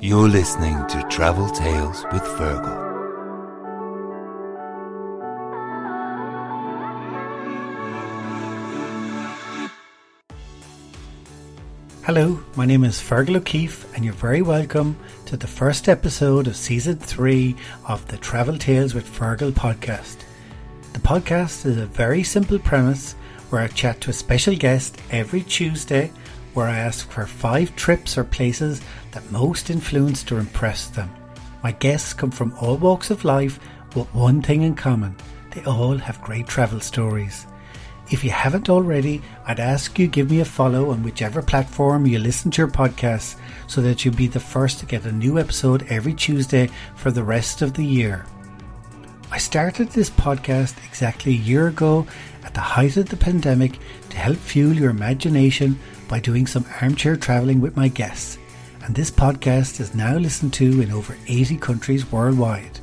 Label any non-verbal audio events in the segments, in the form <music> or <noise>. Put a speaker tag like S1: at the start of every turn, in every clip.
S1: You're listening to Travel Tales with Fergal.
S2: Hello, my name is Fergal O'Keefe, and you're very welcome to the first episode of season three of the Travel Tales with Fergal podcast. The podcast is a very simple premise where I chat to a special guest every Tuesday, where I ask for five trips or places that most influenced or impressed them. My guests come from all walks of life with one thing in common they all have great travel stories. If you haven't already, I'd ask you give me a follow on whichever platform you listen to your podcasts so that you'll be the first to get a new episode every Tuesday for the rest of the year. I started this podcast exactly a year ago at the height of the pandemic to help fuel your imagination by doing some armchair traveling with my guests. And this podcast is now listened to in over 80 countries worldwide.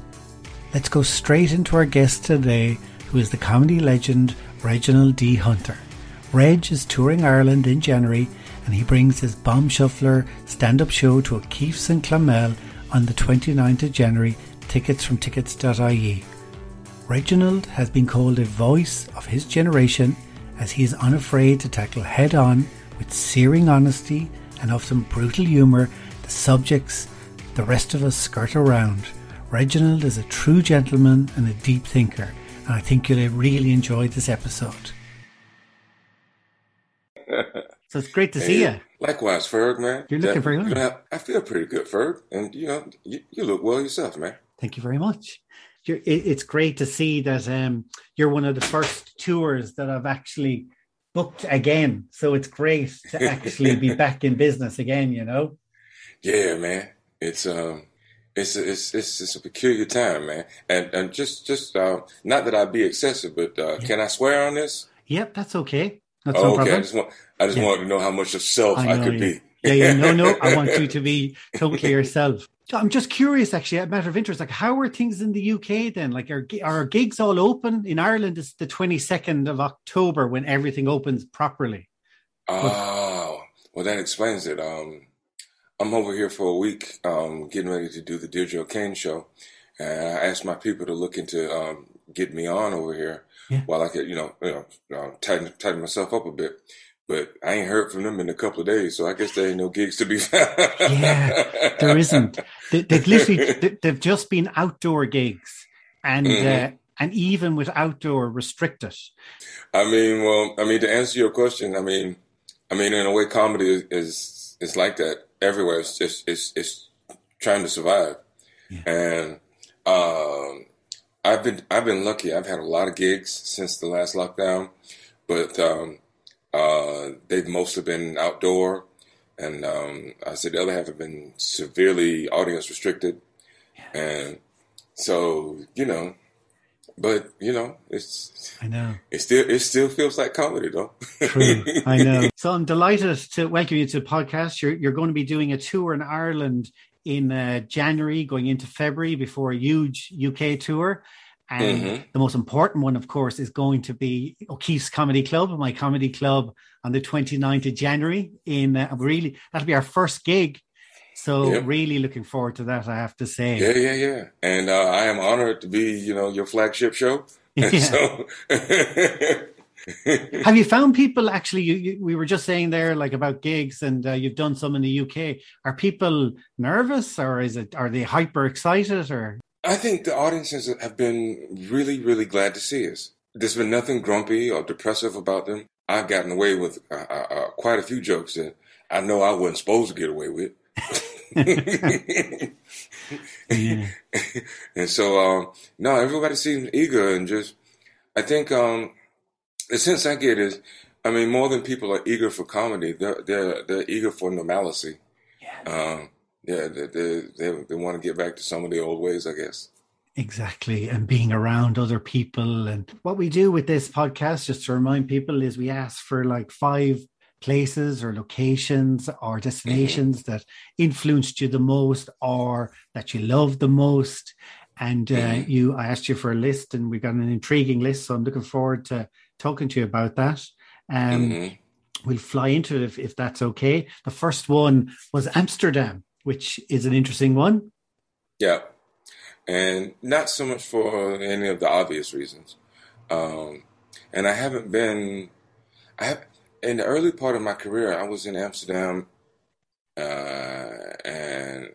S2: Let's go straight into our guest today, who is the comedy legend Reginald D. Hunter. Reg is touring Ireland in January and he brings his Bombe Shuffleur stand up show to O'Keefe's in Clonmel on the 29th of January. Tickets from tickets.ie. Reginald has been called a voice of his generation as he is unafraid to tackle head on with searing honesty and often brutal humour the subjects the rest of us skirt around. Reginald is a true gentleman and a deep thinker and I think you'll really enjoy this episode. <laughs> so it's great to see you.
S3: Likewise, Ferg, man.
S2: You're looking very good.
S3: I, I feel pretty good, Ferg, and you know, you, you, look well yourself, man.
S2: Thank you very much. It, it's great to see that um, you're one of the first tours that I've actually booked again. So it's great to actually be <laughs> back in business again. You know.
S3: Yeah, man. It's um it's a, it's it's it's a peculiar time, man. And and just just uh, not that I'd be excessive, but uh, can I swear on this?
S2: Yep, that's okay. That's
S3: oh,
S2: no
S3: okay.
S2: problem.
S3: I just want I just yeah. wanted to know how much of self I,
S2: I
S3: could
S2: yeah.
S3: be.
S2: yeah, yeah, no, no. I want you <laughs> to be totally yourself. I'm just curious, actually, a matter of interest. Like, how are things in the UK then? Like, are are gigs all open in Ireland? It's the 22nd of October when everything opens properly.
S3: Oh, well, that explains it. Um, I'm over here for a week, um, getting ready to do the Deirdre O'Kane show. And I asked my people to look into um, get me on over here
S2: Yeah.
S3: while I could, you know, you know, uh, tighten tighten myself up a bit. But I ain't heard from them in a couple of days, so I guess there ain't no gigs to be found.
S2: Yeah, there isn't. They, they've literally they- they've just been outdoor gigs, and
S3: Mhm.
S2: uh, and even with outdoor restricted.
S3: I mean, well, I mean, to answer your question, I mean, I mean, in a way, comedy is is, is like that everywhere. It's just it's it's trying to survive,
S2: Yeah.
S3: and um, I've been I've been lucky. I've had a lot of gigs since the last lockdown, but um, uh, they've mostly been outdoor, and um, I said the other half have been severely audience restricted, and so you know, but you know, it's
S2: I know.
S3: it still it still feels like comedy though.
S2: True, <laughs> I know. So I'm delighted to welcome you to the podcast. You're you're going to be doing a tour in Ireland in uh, January, going into February before a huge UK tour. And
S3: Mhm.
S2: the most important one, of course, is going to be O'Keefe's Comedy Club, my comedy club, on the 29th of January. In uh, really, that'll be our first gig. So
S3: Yep.
S2: really looking forward to that. I have to say.
S3: Yeah, yeah, yeah. And uh, I am honored to be, you know, your flagship show. <laughs>
S2: Yeah.
S3: so, <laughs>
S2: Have you found people actually? You, you, we were just saying there, like about gigs, and uh, you've done some in the UK. Are people nervous, or is it? Are they hyper excited, or
S3: I think the audiences have been really, really glad to see us. There's been nothing grumpy or depressive about them. I've gotten away with uh, uh, uh, quite a few jokes that I know I wasn't supposed to get away with.
S2: Yeah. <laughs>
S3: and so, um, no, everybody seems eager and just, I think, um, the sense I get is, I mean, more than people are eager for comedy, they're, they're, they're eager for normalcy. Um, yeah, they, they, they, want to get back to some of the old ways, I guess.
S2: Exactly. And being around other people. And what we do with this podcast, just to remind people, is we ask for like five places or locations or destinations that influenced you the most or that you love the most. And uh,
S3: Mhm.
S2: you, I asked you for a list, and we got an intriguing list. So I'm looking forward to talking to you about that. Um,
S3: Mhm.
S2: We'll fly into it if, if that's okay. The first one was Amsterdam. Which is an interesting one.
S3: Yeah, and not so much for any of the obvious reasons. Um, and I haven't been. I have in the early part of my career. I was in Amsterdam, uh, and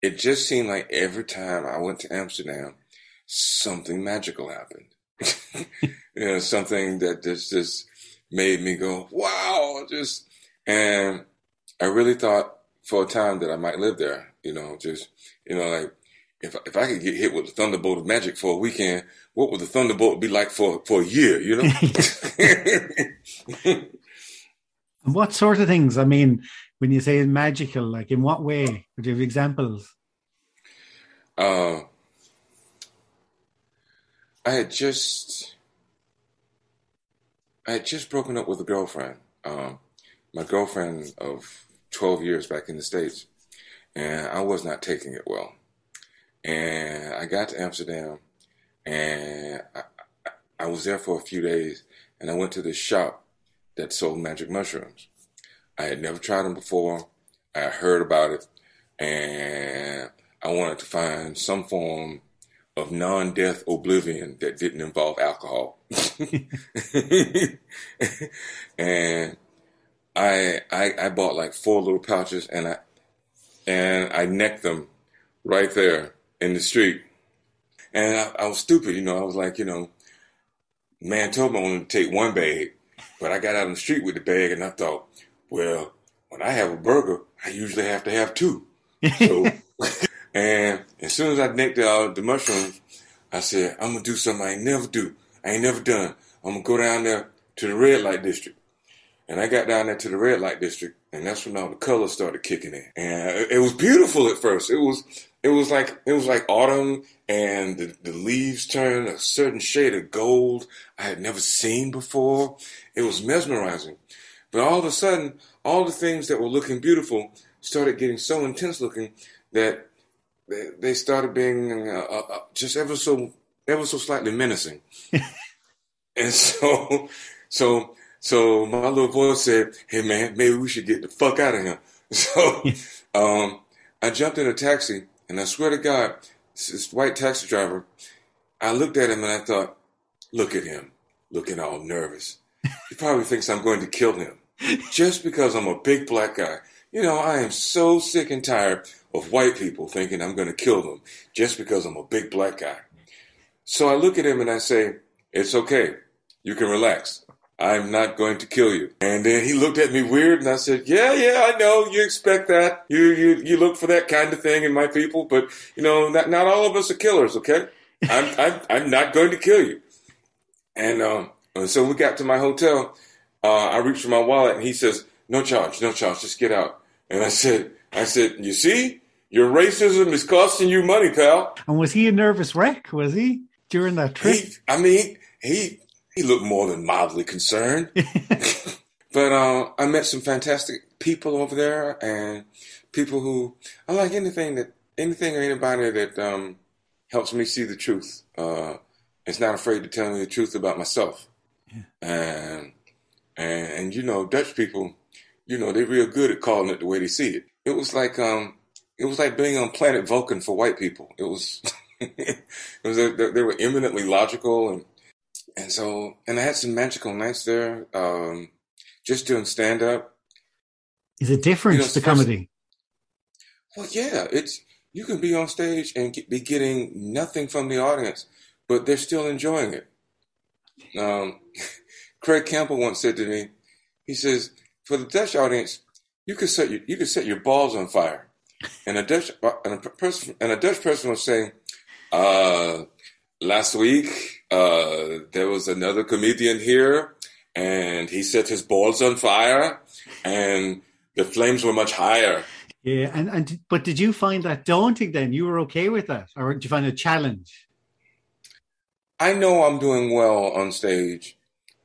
S3: it just seemed like every time I went to Amsterdam, something magical happened. <laughs> you know, something that just just made me go, "Wow!" Just and I really thought for a time that I might live there. You know, just you know, like if if I could get hit with a thunderbolt of magic for a weekend, what would the thunderbolt be like for for a year? You know. <laughs>
S2: what sort of things? I mean, when you say magical, like in what way? Do you have examples?
S3: Uh, I had just I had just broken up with a girlfriend. Um, my girlfriend of 12 years back in the States. And I was not taking it well. And I got to Amsterdam and I, I was there for a few days and I went to this shop that sold magic mushrooms. I had never tried them before. I heard about it and I wanted to find some form of non-death oblivion that didn't involve alcohol. <laughs> <laughs> and I, I I bought like four little pouches and I and I necked them right there in the street. And I, I was stupid, you know. I was like, you know, man told me I wanted to take one bag, but I got out on the street with the bag and I thought, well, when I have a burger, I usually have to have two. So, <laughs> and as soon as I necked all the mushrooms, I said, I'm gonna do something I ain't never do. I ain't never done. I'm gonna go down there to the red light district. And I got down there to the red light district, and that's when all the colors started kicking in. And it was beautiful at first. It was it was like it was like autumn, and the, the leaves turned a certain shade of gold I had never seen before. It was mesmerizing. But all of a sudden, all the things that were looking beautiful started getting so intense looking that they, they started being uh, uh, uh just ever so ever so slightly menacing. <laughs> and so so so my little voice said, "Hey man, maybe we should get the fuck out of here." <laughs> So <laughs> um, I jumped in a taxi, and I swear to God, this white taxi driver. I looked at him and I thought, "Look at him, looking all nervous. He probably thinks I'm going to kill him just because I'm a big black guy." You know, I am so sick and tired of white people thinking I'm going to kill them just because I'm a big black guy. So I look at him and I say, It's okay. You can relax. I'm not going to kill you. And then he looked at me weird and I said, yeah, yeah, I know you expect that. You, you, you look for that kind of thing in my people, but you know, not, not all of us are killers. Okay. I'm, <laughs> I'm, I'm not going to kill you. And, um, and so we got to my hotel. Uh, I reached for my wallet and he says, no charge, no charge, just get out. And I said, I said, you see, your racism is costing you money, pal.
S2: And was he a nervous wreck? Was he during that trip?
S3: He, I mean, he he looked more than mildly concerned. <laughs> but uh, I met some fantastic people over there, and people who I like anything that anything or anybody that um, helps me see the truth. Uh, is not afraid to tell me the truth about myself. Yeah. And, and and you know, Dutch people, you know, they're real good at calling it the way they see it. It was like um, it was like being on planet Vulcan for white people. It was, <laughs> it was a, they were eminently logical and and so, and I had some magical nights there, um, just doing stand up.
S2: Is it different you know, to comedy?
S3: Well, yeah, it's you can be on stage and get, be getting nothing from the audience, but they're still enjoying it. Um, <laughs> Craig Campbell once said to me, he says, for the Dutch audience, you could set your you could set your balls on fire, and a Dutch and a person and a Dutch person was saying, uh, last week uh, there was another comedian here, and he set his balls on fire, and the flames were much higher.
S2: Yeah, and and but did you find that daunting? Then you were okay with that, or did you find a challenge?
S3: I know I'm doing well on stage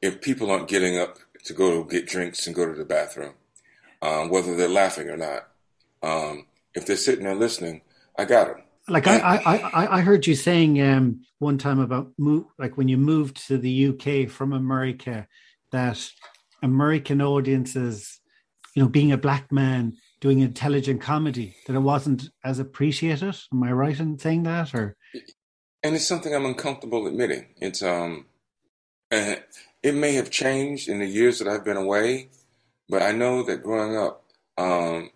S3: if people aren't getting up to go get drinks and go to the bathroom, um, whether they're laughing or not. Um, if they're sitting there listening, I got them.
S2: Like I, I, I, I heard you saying um, one time about move, like when you moved to the UK from America, that American audiences you know, being a black man doing intelligent comedy, that it wasn't as appreciated. Am I right in saying that? Or
S3: and it's something I'm uncomfortable admitting. It's um, and it may have changed in the years that I've been away, but I know that growing up um,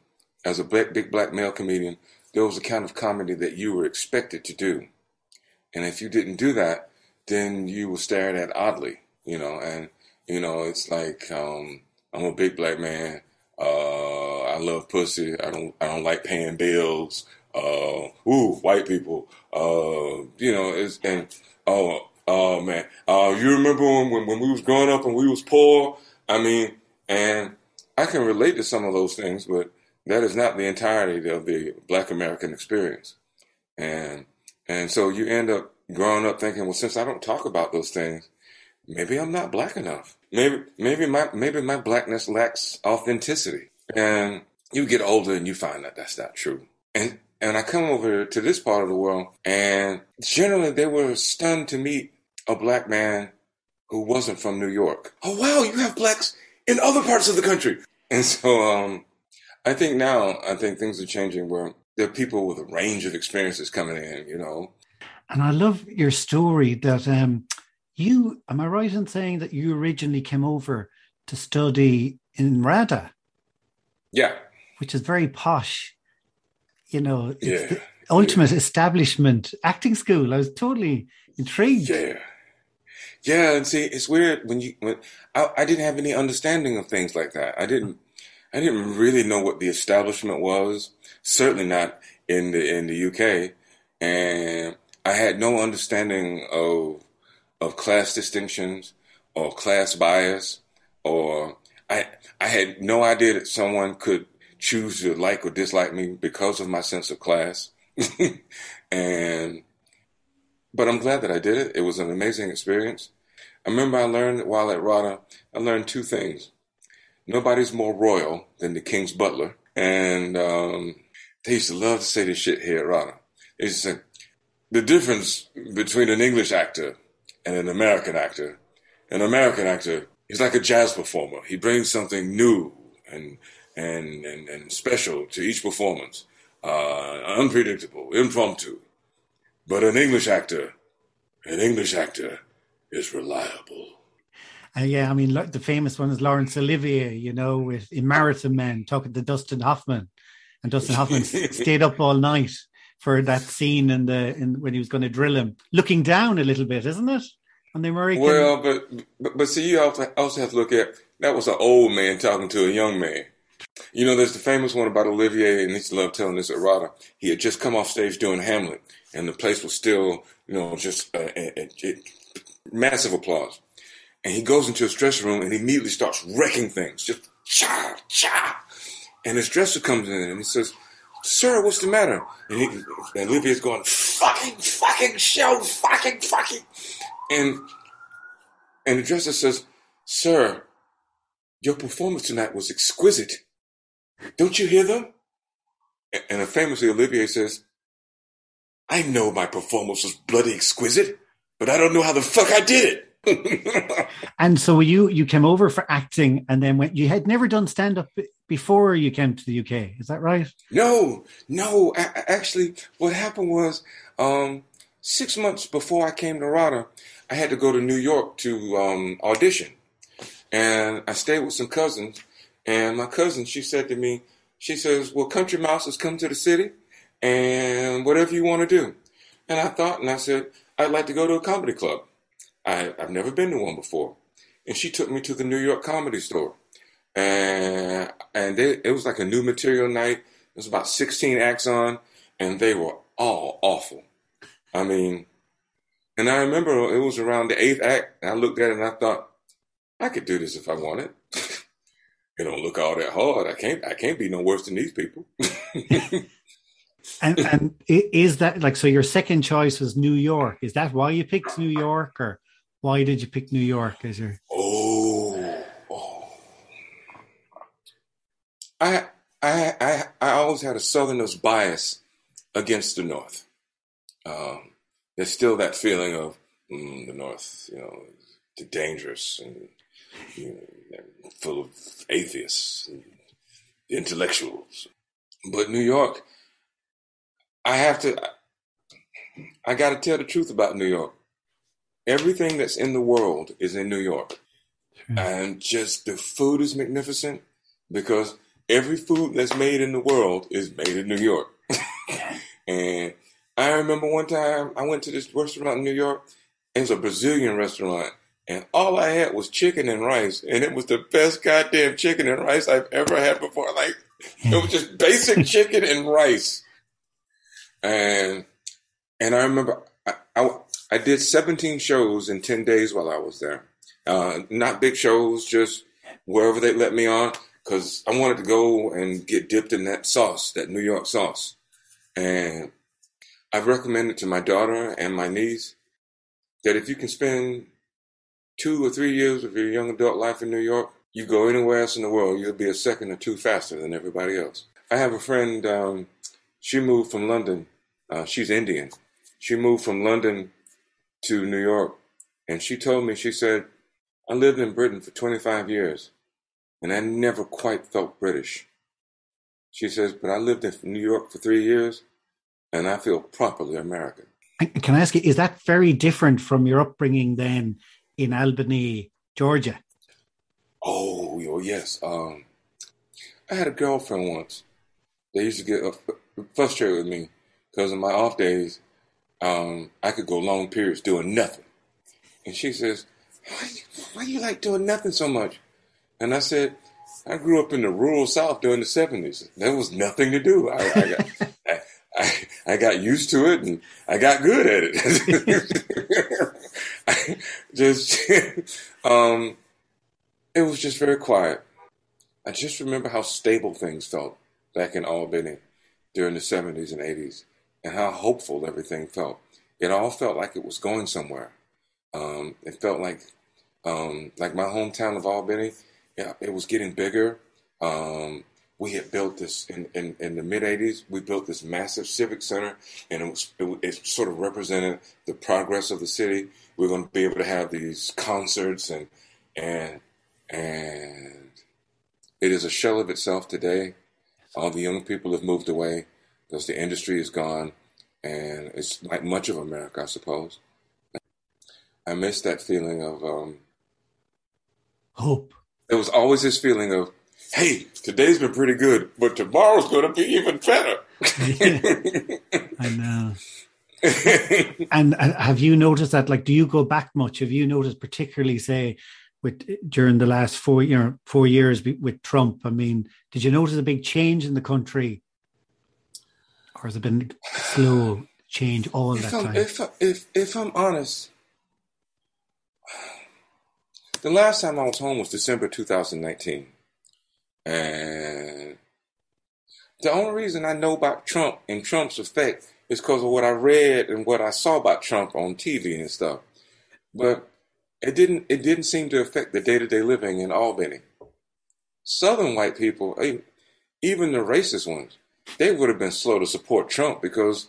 S3: as a big, big black male comedian, there was a kind of comedy that you were expected to do, and if you didn't do that, then you were stared at oddly, you know. And you know, it's like um, I'm a big black man. Uh, I love pussy. I don't. I don't like paying bills. Uh, ooh, white people. Uh, you know, it's and oh, oh man. Uh, you remember when, when we was growing up and we was poor? I mean, and I can relate to some of those things, but that is not the entirety of the Black American experience. And and so you end up growing up thinking, well, since I don't talk about those things, maybe I'm not black enough. Maybe maybe my maybe my blackness lacks authenticity. And you get older and you find that that's not true. And and I come over to this part of the world, and generally they were stunned to meet a black man who wasn't from New York. Oh wow, you have blacks in other parts of the country. And so um, I think now I think things are changing where there are people with a range of experiences coming in, you know.
S2: And I love your story that um, you am I right in saying that you originally came over to study in RADA?
S3: Yeah.
S2: Which is very posh. You know,
S3: yeah.
S2: ultimate yeah. establishment acting school. I was totally intrigued.
S3: Yeah. Yeah, and see, it's weird when you when I, I didn't have any understanding of things like that. I didn't I didn't really know what the establishment was. Certainly not in the in the UK, and I had no understanding of of class distinctions or class bias, or I I had no idea that someone could choose to like or dislike me because of my sense of class, <laughs> and but I'm glad that I did it. It was an amazing experience. I remember I learned while at RADA, I learned two things. Nobody's more royal than the king's butler. And um, they used to love to say this shit here at RADA. They used to say, the difference between an English actor and an American actor, an American actor is like a jazz performer. He brings something new and, and, and, and special to each performance, uh, unpredictable, impromptu. But an English actor, an English actor is reliable.
S2: Uh, yeah, I mean, the famous one is Laurence Olivier, you know, with in Marathon Man, talking to Dustin Hoffman, and Dustin Hoffman <laughs> stayed up all night for that scene in the in when he was going to drill him, looking down a little bit, isn't it? On the American.
S3: Well, but but, but see, you also have to look at that was an old man talking to a young man. You know, there's the famous one about Olivier, and he's loved telling this at RADA. He had just come off stage doing Hamlet, and the place was still, you know, just uh, it, it, massive applause. And he goes into his dressing room and he immediately starts wrecking things, just cha cha. And his dresser comes in and he says, "Sir, what's the matter?" And, he, and Olivier's going, "Fucking, fucking show, fucking, fucking." And and the dresser says, "Sir, your performance tonight was exquisite. Don't you hear them?" And famously, Olivier says, I know my performance was bloody exquisite, but I don't know how the fuck I did
S2: it. <laughs> and so you you came over for acting, and then when you had never done stand up before you came to the UK, is that right?
S3: No, no. A- actually, what happened was um, six months before I came to RADA, I had to go to New York to um, audition, and I stayed with some cousins. And my cousin, she said to me, she says, "Well, Country Mouse has come to the city." and whatever you want to do. And I thought, and I said, I'd like to go to a comedy club. I, have never been to one before. And she took me to the New York Comedy Store. And, and they, it was like a new material night. There was about 16 acts on, and they were all awful. I mean, and I remember it was around the eighth act, and I looked at it and I thought, I could do this if I wanted. <laughs> it don't look all that hard. I can't I can't be no worse than these people. <laughs>
S2: and and is that like so? Your second choice was New York. Is that why you picked New York, or why did you pick New York as your?
S3: Oh, oh. I I I I always had a Southerner's bias against the North. Um, there's still that feeling of mm, the North, you know, too dangerous and you know, full of atheists. And, intellectuals. But New York, I have to, I got to tell the truth about New York. Everything that's in the world is in New York. And just the food is magnificent because every food that's made in the world is made in New York. <laughs> and I remember one time I went to this restaurant in New York. It was a Brazilian restaurant. And all I had was chicken and rice. And it was the best goddamn chicken and rice I've ever had before. Like, it was just basic <laughs> chicken and rice. And, and I remember I, I, I did 17 shows in 10 days while I was there. Uh, not big shows, just wherever they let me on, because I wanted to go and get dipped in that sauce, that New York sauce. And I've recommended to my daughter and my niece that if you can spend two or three years of your young adult life in New York, you go anywhere else in the world, you'll be a second or two faster than everybody else. I have a friend, um, she moved from London. Uh, she's Indian. She moved from London to New York. And she told me, she said, I lived in Britain for 25 years and I never quite felt British. She says, but I lived in New York for three years and I feel properly American.
S2: Can I ask you, is that very different from your upbringing then in Albany, Georgia?
S3: Oh, oh yes. Um, I had a girlfriend once. They used to get frustrated with me because in my off days, um, I could go long periods doing nothing. And she says, why, why do you like doing nothing so much? And I said, I grew up in the rural South during the 70s. There was nothing to do. I, I got, <laughs> I, I, I, got used to it and I got good at it. <laughs> just, <laughs> um, it was just very quiet. I just remember how stable things felt back in Albany during the 70s and 80s and how hopeful everything felt. It all felt like it was going somewhere. Um, it felt like um, like my hometown of Albany. Yeah, it was getting bigger. Um, we had built this in, in, in the mid 80s. We built this massive civic center, and it, was, it, it, sort of represented the progress of the city. We are going to be able to have these concerts, and and and it is a shell of itself today. All the young people have moved away because the industry is gone, and it's like much of America, I suppose. I miss that feeling of um,
S2: hope.
S3: There was always this feeling of, hey, today's been pretty good, but tomorrow's going to be even better. <laughs>
S2: I know. <laughs> and uh, have you noticed that? Like, do you go back much? Have you noticed, particularly, say, with during the last four, you know, four years with Trump? I mean, did you notice a big change in the country, or has it been slow change all
S3: if
S2: that
S3: I'm,
S2: time?
S3: If, if if I'm honest, the last time I was home was December 2019. And the only reason I know about Trump and Trump's effect is because of what I read and what I saw about Trump on TV and stuff. But it didn't it didn't seem to affect the day-to-day living in Albany. Southern white people, even the racist ones, they would have been slow to support Trump because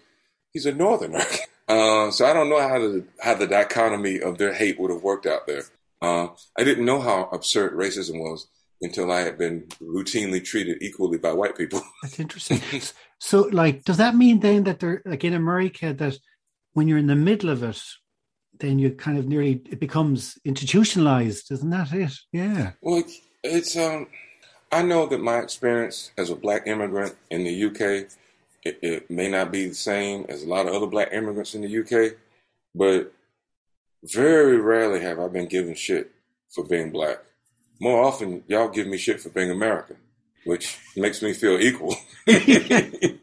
S3: he's a northerner. <laughs> Uh, so I don't know how the how the dichotomy of their hate would have worked out there. Uh, I didn't know how absurd racism was until I had been routinely treated equally by white people. <laughs>
S2: That's interesting. so, like, does that mean then that they're like in America that when you're in the middle of it, then you kind of nearly it becomes institutionalized, isn't that it? Yeah.
S3: Well, it's um, I know that my experience as a black immigrant in the UK, it, it may not be the same as a lot of other black immigrants in the UK, but very rarely have I been given shit for being black. More often, y'all give me shit for being American, which makes me feel equal. <laughs>
S2: and,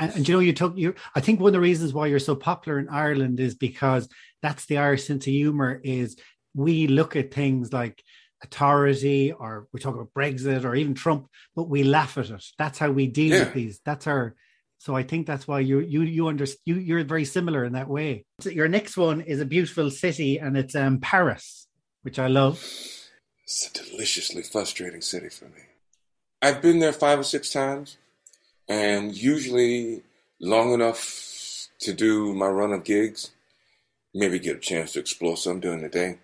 S2: and, you know, you took you. I think one of the reasons why you're so popular in Ireland is because that's the Irish sense of humor. Is we look at things like authority, or we talk about Brexit, or even Trump, but we laugh at it. That's how we deal yeah. with these. That's our so I think that's why you you you understand you you're very similar in that way. So your next one is a beautiful city, and it's um, Paris, which I love.
S3: It's a deliciously frustrating city for me. I've been there five or six times, and usually long enough to do my run of gigs, maybe get a chance to explore some during the day.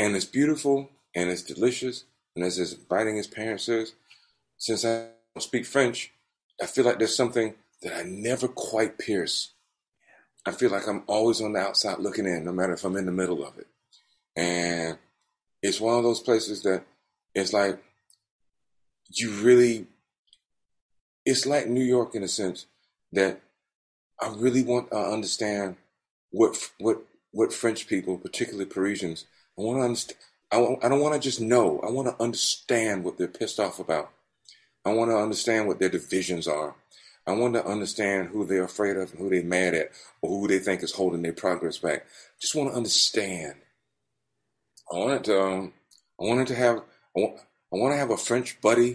S3: And it's beautiful and it's delicious, and it's as inviting as Paris is, since I don't speak French, I feel like there's something that I never quite pierce. I feel like I'm always on the outside looking in, no matter if I'm in the middle of it. And it's one of those places that it's like you really, it's like New York in a sense that I really want to understand what what what French people, particularly Parisians, I want to understand. I, I don't want to just know. I want to understand what they're pissed off about. I want to understand what their divisions are. I want to understand who they're afraid of and who they're mad at or who they think is holding their progress back. Just want to understand. I wanted to, um, I wanted to have, I want, I want to have a French buddy.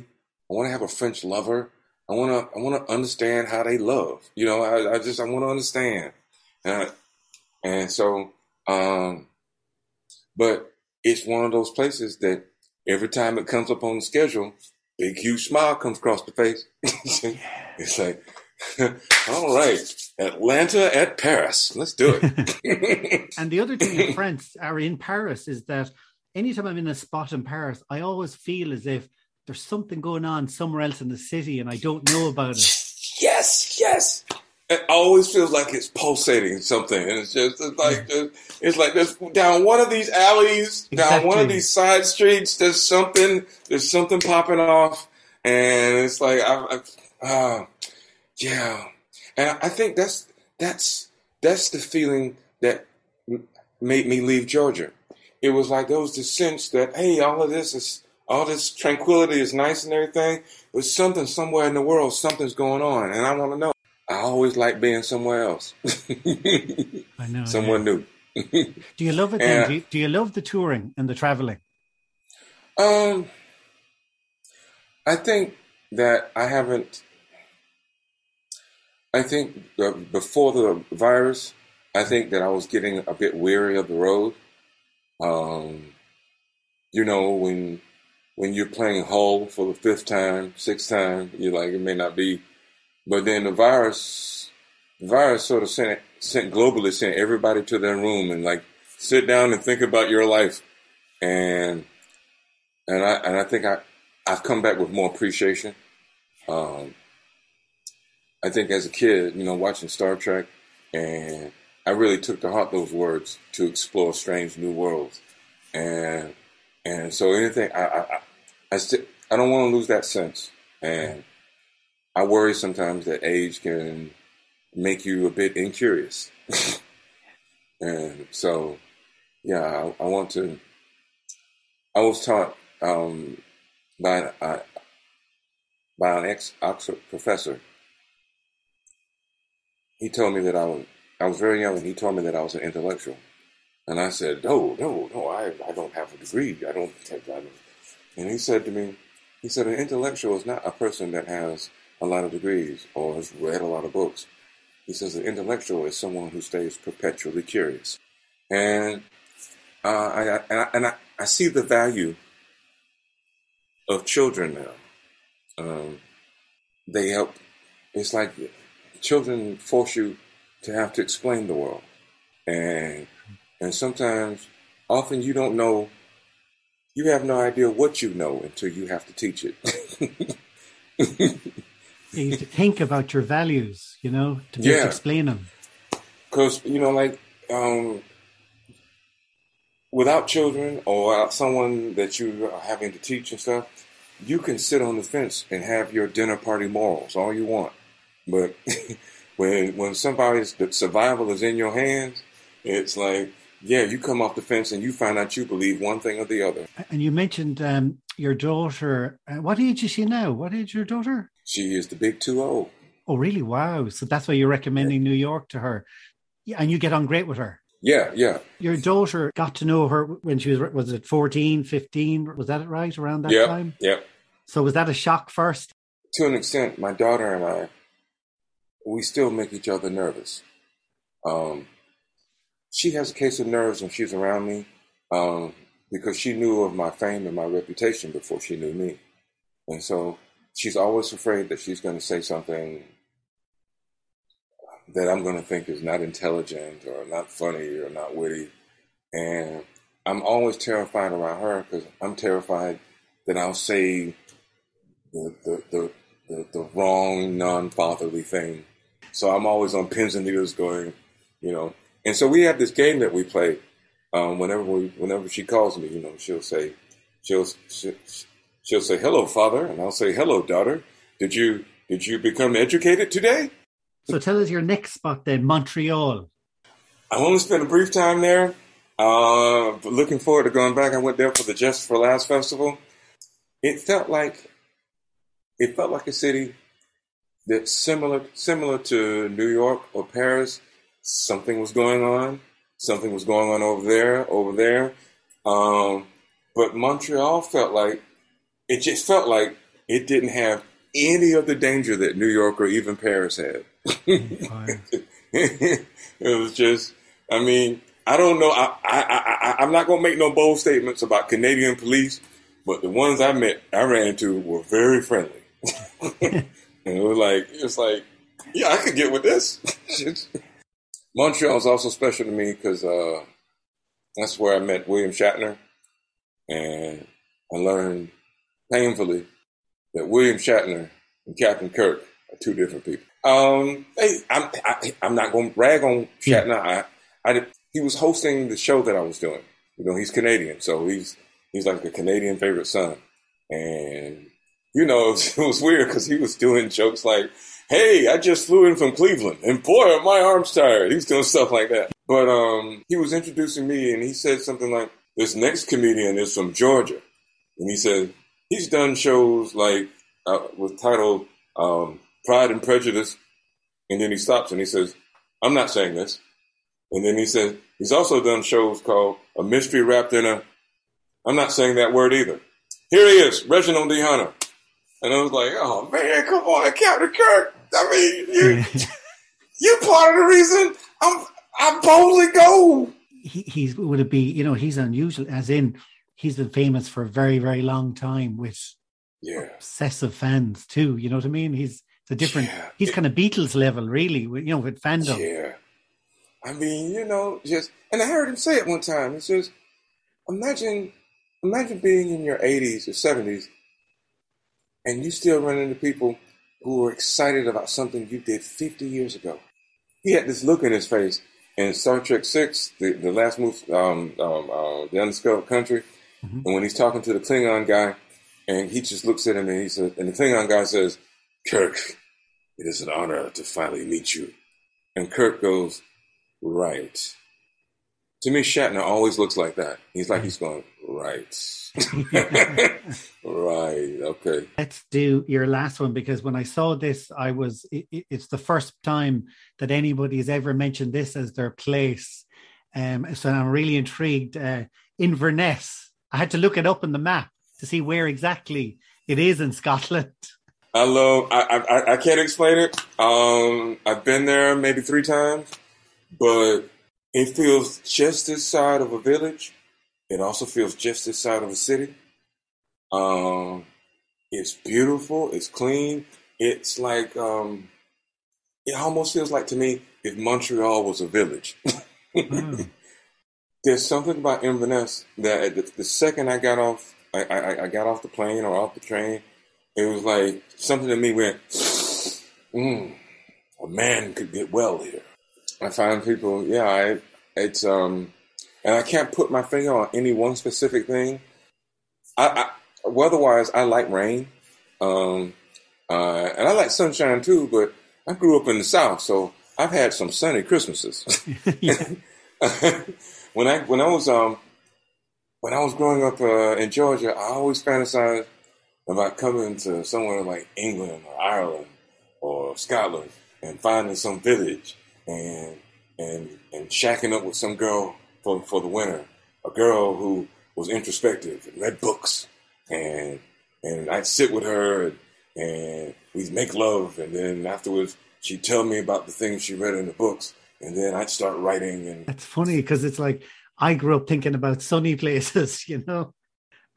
S3: I want to have a French lover. I want to, I want to understand how they love. You know, I, I just, I want to understand. Uh, and so, um, but it's one of those places that every time it comes up on the schedule, big huge smile comes across the face. <laughs> it's like, <laughs> all right, Atlanta at Paris. Let's do
S2: it. <laughs> and the other thing in France are in Paris is that anytime I'm in a spot in Paris, I always feel as if there's something going on somewhere else in the city and I don't know about it.
S3: Yes, yes it always feels like it's pulsating something, and it's just it's like it's like there's down one of these alleys, exactly. down one of these side streets. There's something, there's something popping off, and it's like I, I uh, yeah, and I think that's that's that's the feeling that made me leave Georgia. It was like there was the sense that hey, all of this is all this tranquility is nice and everything, but something somewhere in the world, something's going on, and I want to know. I always like being somewhere else. <laughs>
S2: I know.
S3: Someone new.
S2: do you love it then? Do you, do you love the touring and the traveling?
S3: Um, I think that I haven't. I think uh, before the virus, I think that I was getting a bit weary of the road. Um, you know, when when you're playing Hull for the fifth time, sixth time, you're like, it may not be but then the virus, the virus sort of sent sent globally, sent everybody to their room and like sit down and think about your life. And and I and I think I I've come back with more appreciation. Um, I think as a kid, you know, watching Star Trek, and I really took to heart those words to explore strange new worlds, and and so anything I I I, I, st- I don't want to lose that sense, and I worry sometimes that age can make you a bit incurious. <laughs> and so, yeah, I, I, want to. I was taught um, by, uh, by an ex Oxford professor. He told me that I was, I was very young and he told me that I was an intellectual. And I said, no, no, no, I, I don't have a degree. I don't, I don't. And he said to me, he said, an intellectual is not a person that has a lot of degrees or has read a lot of books. He says an intellectual is someone who stays perpetually curious. And uh, I, I, and I, I, see the value of children now. Um, they help. It's like children force you to have to explain the world, and and sometimes, often you don't know. You have no idea what you know until you have to teach it. <laughs>
S2: you to think about your values, you know, to be yeah. explain them.
S3: Because you know, like um, without children or without someone that you are having to teach and stuff, you can sit on the fence and have your dinner party morals all you want, but <laughs> when when somebody's survival is in your hands, it's like yeah, you come off the fence and you find out you believe one thing or the other.
S2: And you mentioned um, your daughter. Uh, what age is she now? What age is your daughter?
S3: She is the big two zero.
S2: Oh, really? Wow. So that's why you're recommending New York to her. Yeah, and you get on great with her.
S3: Yeah, yeah.
S2: Your daughter got to know her when she was, was it 14, 15? Was that right around that
S3: yep,
S2: time?
S3: Yeah.
S2: So was that a shock first?
S3: To an extent, my daughter and I, we still make each other nervous. Um, she has a case of nerves when she's around me um, because she knew of my fame and my reputation before she knew me. And so she's always afraid that she's going to say something that I'm going to think is not intelligent or not funny or not witty. And I'm always terrified around her because I'm terrified that I'll say the the the, the, the wrong non-fatherly thing. So I'm always on pins and needles, going, you know. And so we have this game that we play. Um, whenever we, whenever she calls me, you know, she'll say, she'll, she'll she'll say, "Hello, father," and I'll say, "Hello, daughter. Did you did you become educated today?"
S2: So tell us your next spot then, Montreal.
S3: I only spent a brief time there. Uh, but looking forward to going back. I went there for the Just for Laughs festival. It felt like it felt like a city that's similar similar to New York or Paris. Something was going on. Something was going on over there, over there. Um, but Montreal felt like it just felt like it didn't have any of the danger that New York or even Paris had. <laughs> it was just, I mean, I don't know. I, I, I, I'm not going to make no bold statements about Canadian police, but the ones I met, I ran into were very friendly. <laughs> and it was like, it's like, yeah, I could get with this. <laughs> Montreal is also special to me because uh, that's where I met William Shatner, and I learned painfully that William Shatner and Captain Kirk are two different people. Um, hey, I'm I, am not going to rag on Shatner. I, I he was hosting the show that I was doing. You know, he's Canadian, so he's he's like a Canadian favorite son, and you know, <laughs> it was weird because he was doing jokes like, "Hey, I just flew in from Cleveland, and boy, are my arm's tired." He was doing stuff like that. But um, he was introducing me, and he said something like, "This next comedian is from Georgia," and he said he's done shows like uh, with titled um, Pride and Prejudice. And then he stops and he says, I'm not saying this. And then he says, he's also done shows called A Mystery Wrapped in a, I'm not saying that word either. Here he is, Reginald. Hunter. And I was like, oh man, come on, Captain Kirk. I mean, you, <laughs> you're part of the reason I'm, I boldly go.
S2: He, he's, would it be, you know, he's unusual as in he's been famous for a very, very long time with
S3: yeah.
S2: obsessive fans too. You know what I mean? He's it's a different. Yeah. He's kind of Beatles level, really. You know, with fandom.
S3: Yeah. I mean, you know, just and I heard him say it one time. He says, "Imagine, imagine being in your 80s or 70s, and you still run into people who are excited about something you did 50 years ago." He had this look in his face in Star Trek Six, the, the last move, um, um, uh, the Undiscovered Country, mm-hmm. and when he's talking to the Klingon guy, and he just looks at him and he says, and the Klingon guy says, Kirk, it is an honor to finally meet you. And Kirk goes, right. To me, Shatner always looks like that. He's like he's going, right. <laughs> right. Okay.
S2: Let's do your last one because when I saw this, I was, it, it's the first time that anybody has ever mentioned this as their place. Um, so I'm really intrigued. Uh, Inverness, I had to look it up in the map to see where exactly it is in Scotland.
S3: I love. I I, I can't explain it. Um, I've been there maybe three times, but it feels just this side of a village. It also feels just this side of a city. Um, it's beautiful. It's clean. It's like um, it almost feels like to me if Montreal was a village. <laughs> mm. There's something about Inverness that the, the second I got off I, I, I got off the plane or off the train, it was like something to me went, mm, a man could get well here. I find people, yeah, I, it's, um, and I can't put my finger on any one specific thing. I, I weather-wise, I like rain, um, uh, and I like sunshine too. But I grew up in the South, so I've had some sunny Christmases. <laughs> <laughs> when I when I was um when I was growing up uh, in Georgia, I always fantasized about coming to somewhere like England or Ireland or Scotland and finding some village and and and shacking up with some girl for for the winter, a girl who was introspective and read books, and and I'd sit with her and, and we'd make love, and then afterwards she'd tell me about the things she read in the books, and then I'd start writing. And
S2: it's funny because it's like I grew up thinking about sunny places, <laughs> you know.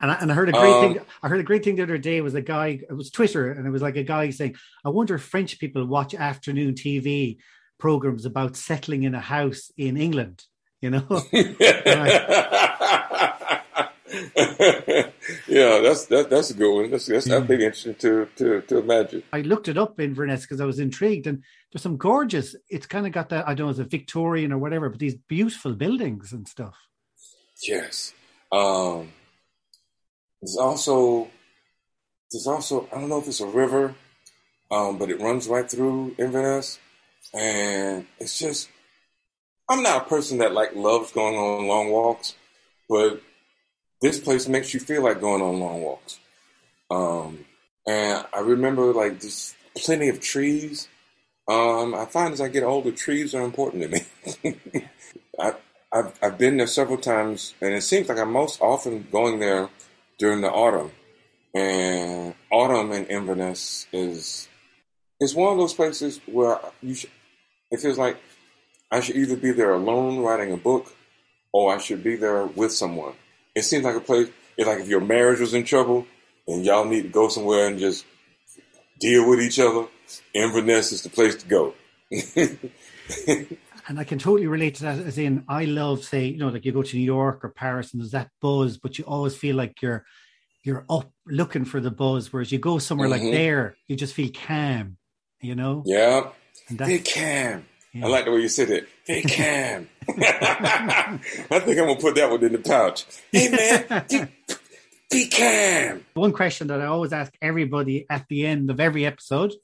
S2: And I, and I heard a great um, thing. I heard a great thing the other day. Was a guy. It was Twitter, and it was like a guy saying, "I wonder if French people watch afternoon TV programs about settling in a house in England." You know. <laughs> <laughs>
S3: yeah, that's that, that's a good one. That's that's that'd be interesting to to to imagine.
S2: I looked it up in Inverness because I was intrigued, and there's some gorgeous. It's kind of got that I don't know, it's a Victorian or whatever, but these beautiful buildings and stuff.
S3: Yes. Um, there's also there's also I don't know if it's a river, um, but it runs right through Inverness, and it's just I'm not a person that like loves going on long walks, but this place makes you feel like going on long walks. Um, and I remember like there's plenty of trees. Um, I find as I get older, trees are important to me. <laughs> I, I've, I've been there several times, and it seems like I'm most often going there during the autumn. And autumn in Inverness is is one of those places where you should, it feels like I should either be there alone writing a book, or I should be there with someone. It seems like a place. It's like if your marriage was in trouble and y'all need to go somewhere and just deal with each other. Inverness is the place to go. <laughs>
S2: and I can totally relate to that. As in, I love, say, you know, like you go to New York or Paris, and there's that buzz, but you always feel like you're you're up looking for the buzz. Whereas you go somewhere mm-hmm. like there, you just feel calm. You know?
S3: Yeah. They calm. I like the way you said it. They can. <laughs> I think I'm gonna put that one in the pouch. Hey man, be calm.
S2: One question that I always ask everybody at the end of every episode,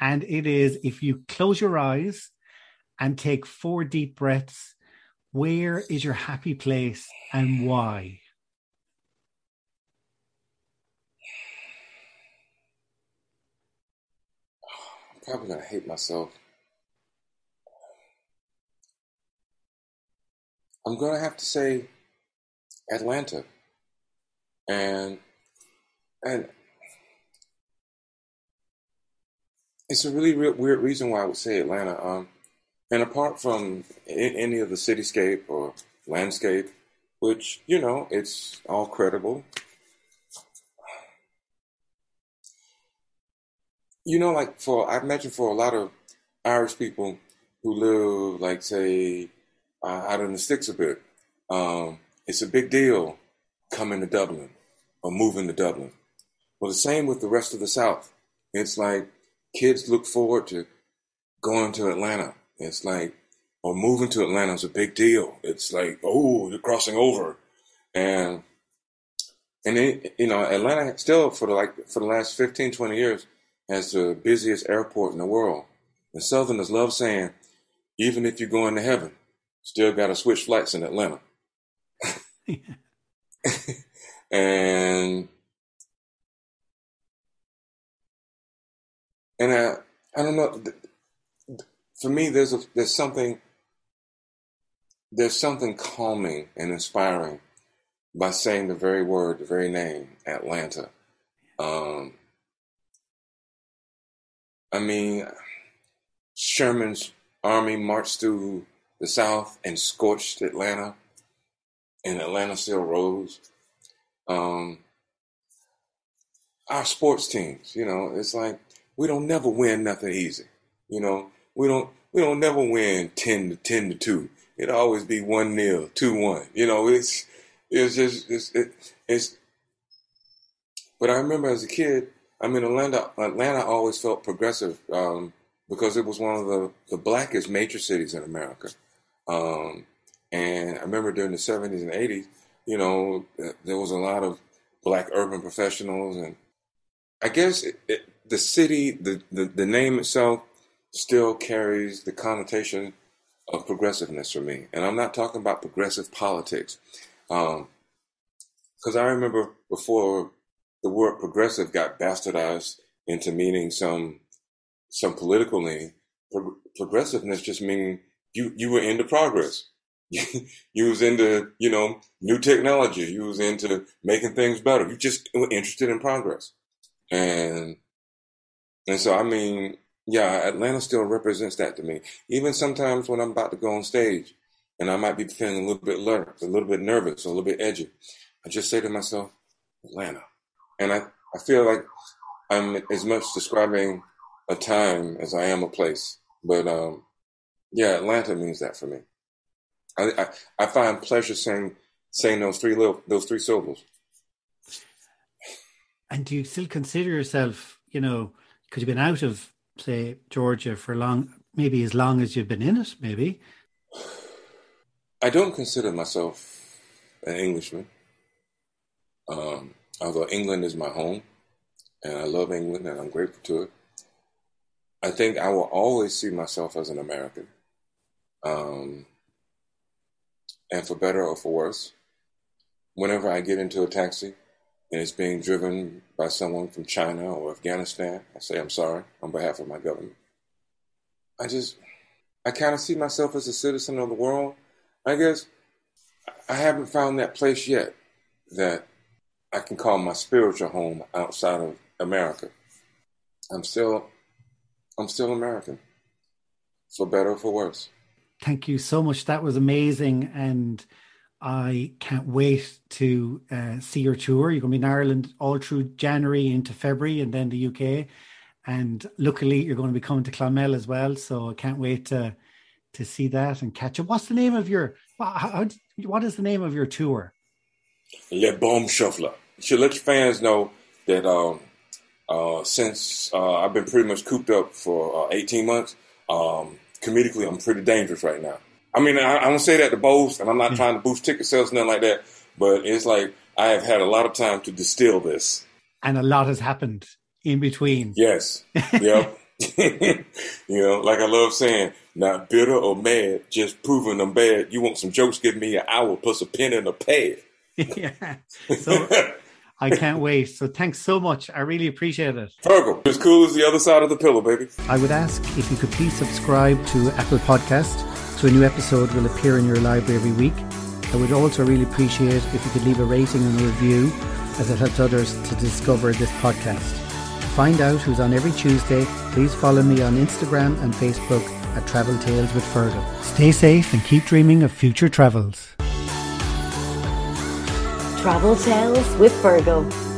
S2: and it is: if you close your eyes and take four deep breaths, where is your happy place and why? <sighs>
S3: I'm probably gonna hate myself I'm going to have to say Atlanta. And and it's a really real, weird reason why I would say Atlanta. Um, and apart from any of the cityscape or landscape, which you know it's all credible. You know, like for I imagine for a lot of Irish people who live, like say, uh, out in the sticks a bit. Um, it's a big deal coming to Dublin or moving to Dublin. Well, the same with the rest of the South. It's like kids look forward to going to Atlanta. It's like, or moving to Atlanta is a big deal. It's like, oh, you're crossing over. And, and it, you know, Atlanta still for the like, for the last 15, 20 years has the busiest airport in the world. And Southerners love saying, even if you're going to heaven, Still got to switch flights in Atlanta. <laughs> and and I I don't know. For me, there's a there's something there's something calming and inspiring by saying the very word, the very name, Atlanta. Um, I mean, Sherman's army marched through the South and scorched Atlanta, and Atlanta still rose. Um, our sports teams, you know, it's like we don't never win nothing easy. You know, we don't we don't never win ten to ten to two. It always be one nil, two one. You know, it's it's just it's it, it's. But I remember as a kid, I mean, Atlanta Atlanta always felt progressive um, because it was one of the the blackest major cities in America. Um, and I remember during the 70s and 80s, you know, there was a lot of black urban professionals. And I guess it, it, the city, the, the, the name itself still carries the connotation of progressiveness for me. And I'm not talking about progressive politics. Because um, I remember before the word progressive got bastardized into meaning some some political name, pro- progressiveness just meaning you you were into progress. <laughs> you was into you know new technology. You was into making things better. You just were interested in progress, and and so I mean, yeah, Atlanta still represents that to me. Even sometimes when I'm about to go on stage, and I might be feeling a little bit alert, a little bit nervous, a little bit edgy, I just say to myself, Atlanta, and I I feel like I'm as much describing a time as I am a place, but um, yeah, Atlanta means that for me. I, I, I find pleasure saying saying those three little those three syllables.
S2: And do you still consider yourself, you know, because you've been out of, say, Georgia for long, maybe as long as you've been in it, maybe?
S3: I don't consider myself an Englishman. Um, although England is my home, and I love England and I'm grateful to it. I think I will always see myself as an American. Um, and for better or for worse, whenever I get into a taxi and it's being driven by someone from China or Afghanistan, I say I'm sorry on behalf of my government. I just, I kind of see myself as a citizen of the world. I guess I haven't found that place yet that I can call my spiritual home outside of America. I'm still, I'm still American, for better or for worse.
S2: Thank you so much. That was amazing, and I can't wait to uh, see your tour. You're going to be in Ireland all through January into February, and then the UK. And luckily, you're going to be coming to Clonmel as well. So I can't wait to to see that and catch up. What's the name of your? How, what is the name of your tour?
S3: Le Bombe Shuffleur. Should let your fans know that um, uh, since uh, I've been pretty much cooped up for uh, 18 months, um, comedically, I'm pretty dangerous right now. I mean, I, I don't say that to boast, and I'm not mm. trying to boost ticket sales, nothing like that. But it's like I have had a lot of time to distill this,
S2: and a lot has happened in between.
S3: Yes. <laughs> Yep. <laughs> you know, like I love saying, not bitter or mad, just proving them bad. You want some jokes? Give me an hour plus a pen and a pad. <laughs>
S2: yeah. So I can't wait. So thanks so much. I really appreciate it.
S3: Fergal, as cool as the other side of the pillow, baby.
S2: I would ask if you could please subscribe to Apple Podcast so a new episode will appear in your library every week. I would also really appreciate if you could leave a rating and a review as it helps others to discover this podcast. To find out who's on every Tuesday, please follow me on Instagram and Facebook at Travel Tales with Fergal. Stay safe and keep dreaming of future travels.
S4: Travel Tales with Fergal.